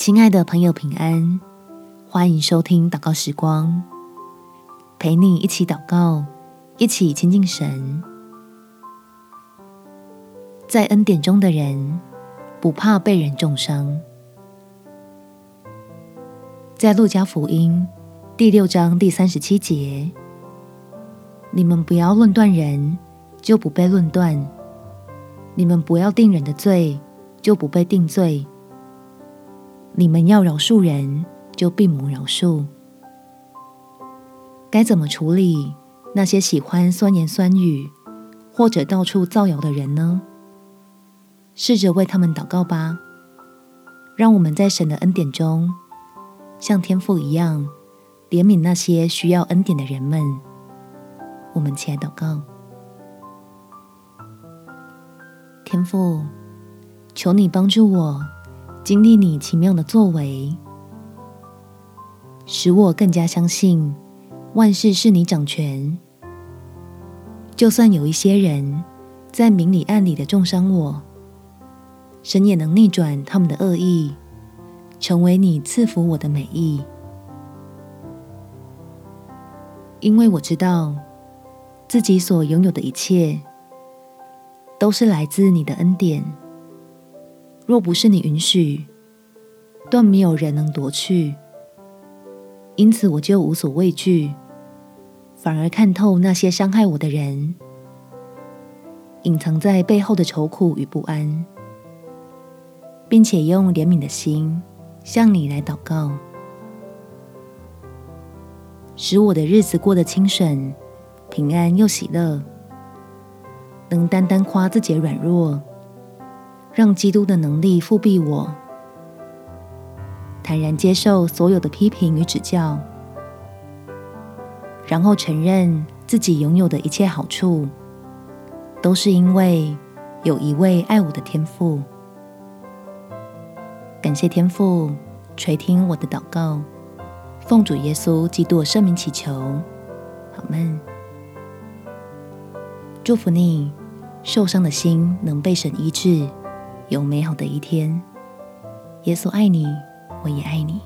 亲爱的朋友，平安，欢迎收听祷告时光，陪你一起祷告，一起亲近神。在恩典中的人，不怕被人中伤。在路加福音第六章第三十七节，你们不要论断人，就不被论断；你们不要定人的罪，就不被定罪。你们要饶恕人，就必蒙饶恕。该怎么处理那些喜欢酸言酸语或者到处造谣的人呢？试着为他们祷告吧。让我们在神的恩典中，像天父一样，怜悯那些需要恩典的人们。我们起来祷告。天父，求你帮助我。经历你奇妙的作为，使我更加相信万事是你掌权。就算有一些人在明里暗里的中伤我，神也能逆转他们的恶意，成为你赐福我的美意。因为我知道自己所拥有的一切，都是来自你的恩典。若不是你允许，断没有人能夺去。因此，我就无所畏惧，反而看透那些伤害我的人，隐藏在背后的愁苦与不安，并且用怜悯的心向你来祷告，使我的日子过得清顺、平安又喜乐，能单单夸自己软弱。让基督的能力覆庇我，坦然接受所有的批评与指教，然后承认自己拥有的一切好处，都是因为有一位爱我的天父。感谢天父垂听我的祷告，奉主耶稣基督圣名祈求，阿们。祝福你，受伤的心能被神医治。有美好的一天，耶稣爱你，我也爱你。